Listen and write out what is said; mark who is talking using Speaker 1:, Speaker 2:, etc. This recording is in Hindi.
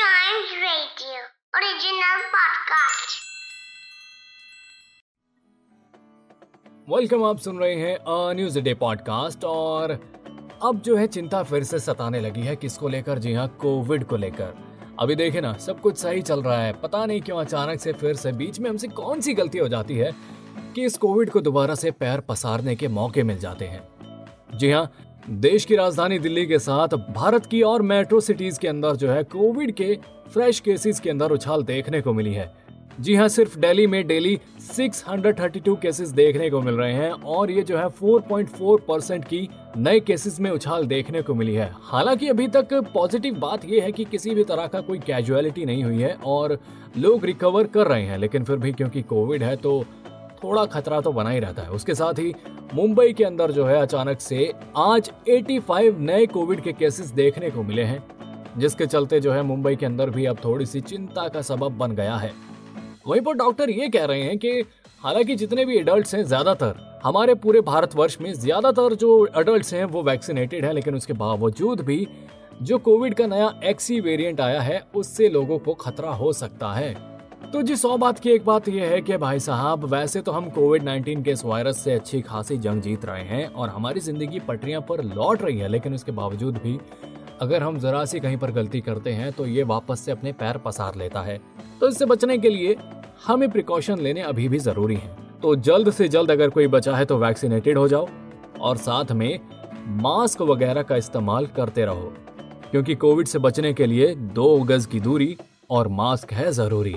Speaker 1: Giant Radio, original podcast.
Speaker 2: Welcome आप सुन रहे हैं न्यूज़ डे पॉडकास्ट और अब जो है चिंता फिर से सताने लगी है किसको लेकर? जी हाँ कोविड को लेकर। अभी देखे ना, सब कुछ सही चल रहा है। पता नहीं क्यों अचानक से फिर से बीच में हमसे कौन सी गलती हो जाती है कि इस कोविड को दोबारा से पैर पसारने के मौके मिल जाते हैं। जी हाँ देश की राजधानी दिल्ली के साथ भारत की और मेट्रो सिटीज़ के अंदर जो है कोविड के फ्रेश केसेस के अंदर उछाल देखने को मिली है। जी हाँ सिर्फ़ दिल्ली में डेली 632 केसेस देखने को मिल रहे हैं और ये जो है 4.4 परसेंट की नए केसेस में उछाल देखने को मिली है। हालाँकि अभी तक पॉजिटिव बात यह है कि किसी भी तरह का कोई कैजुअलिटी नहीं हुई है और लोग रिकवर कर रहे हैं, लेकिन फिर भी क्योंकि कोविड है तो थोड़ा खतरा तो बना ही रहता है। उसके साथ ही मुंबई के अंदर जो है अचानक से आज 85 नए कोविड के केसेस देखने को मिले हैं, जिसके चलते जो है मुंबई के अंदर भी अब थोड़ी सी चिंता का सबब बन गया है। वहीं पर डॉक्टर ये कह रहे हैं कि हालाँकि जितने भी एडल्ट हैं, ज़्यादातर, हमारे पूरे भारतवर्ष में ज़्यादातर जो एडल्ट हैं, वो वैक्सीनेटेड हैं, लेकिन उसके बावजूद भी जो कोविड का नया एक्सी वेरिएंट आया है, उससे लोगों को खतरा हो सकता है। तो जी, सौ बात की एक बात यह है कि भाई साहब, वैसे तो हम कोविड 19 के इस वायरस से अच्छी खासी जंग जीत रहे हैं और हमारी ज़िंदगी पटरियाँ पर लौट रही है, लेकिन उसके बावजूद भी अगर हम जरा सी कहीं पर गलती करते हैं तो ये वापस से अपने पैर पसार लेता है। तो इससे बचने के लिए हमें प्रिकॉशन लेने अभी भी ज़रूरी है। तो जल्द से जल्द अगर कोई बचा है तो वैक्सीनेटेड हो जाओ और साथ में मास्क वगैरह का इस्तेमाल करते रहो, क्योंकि कोविड से बचने के लिए दो गज की दूरी और मास्क है ज़रूरी।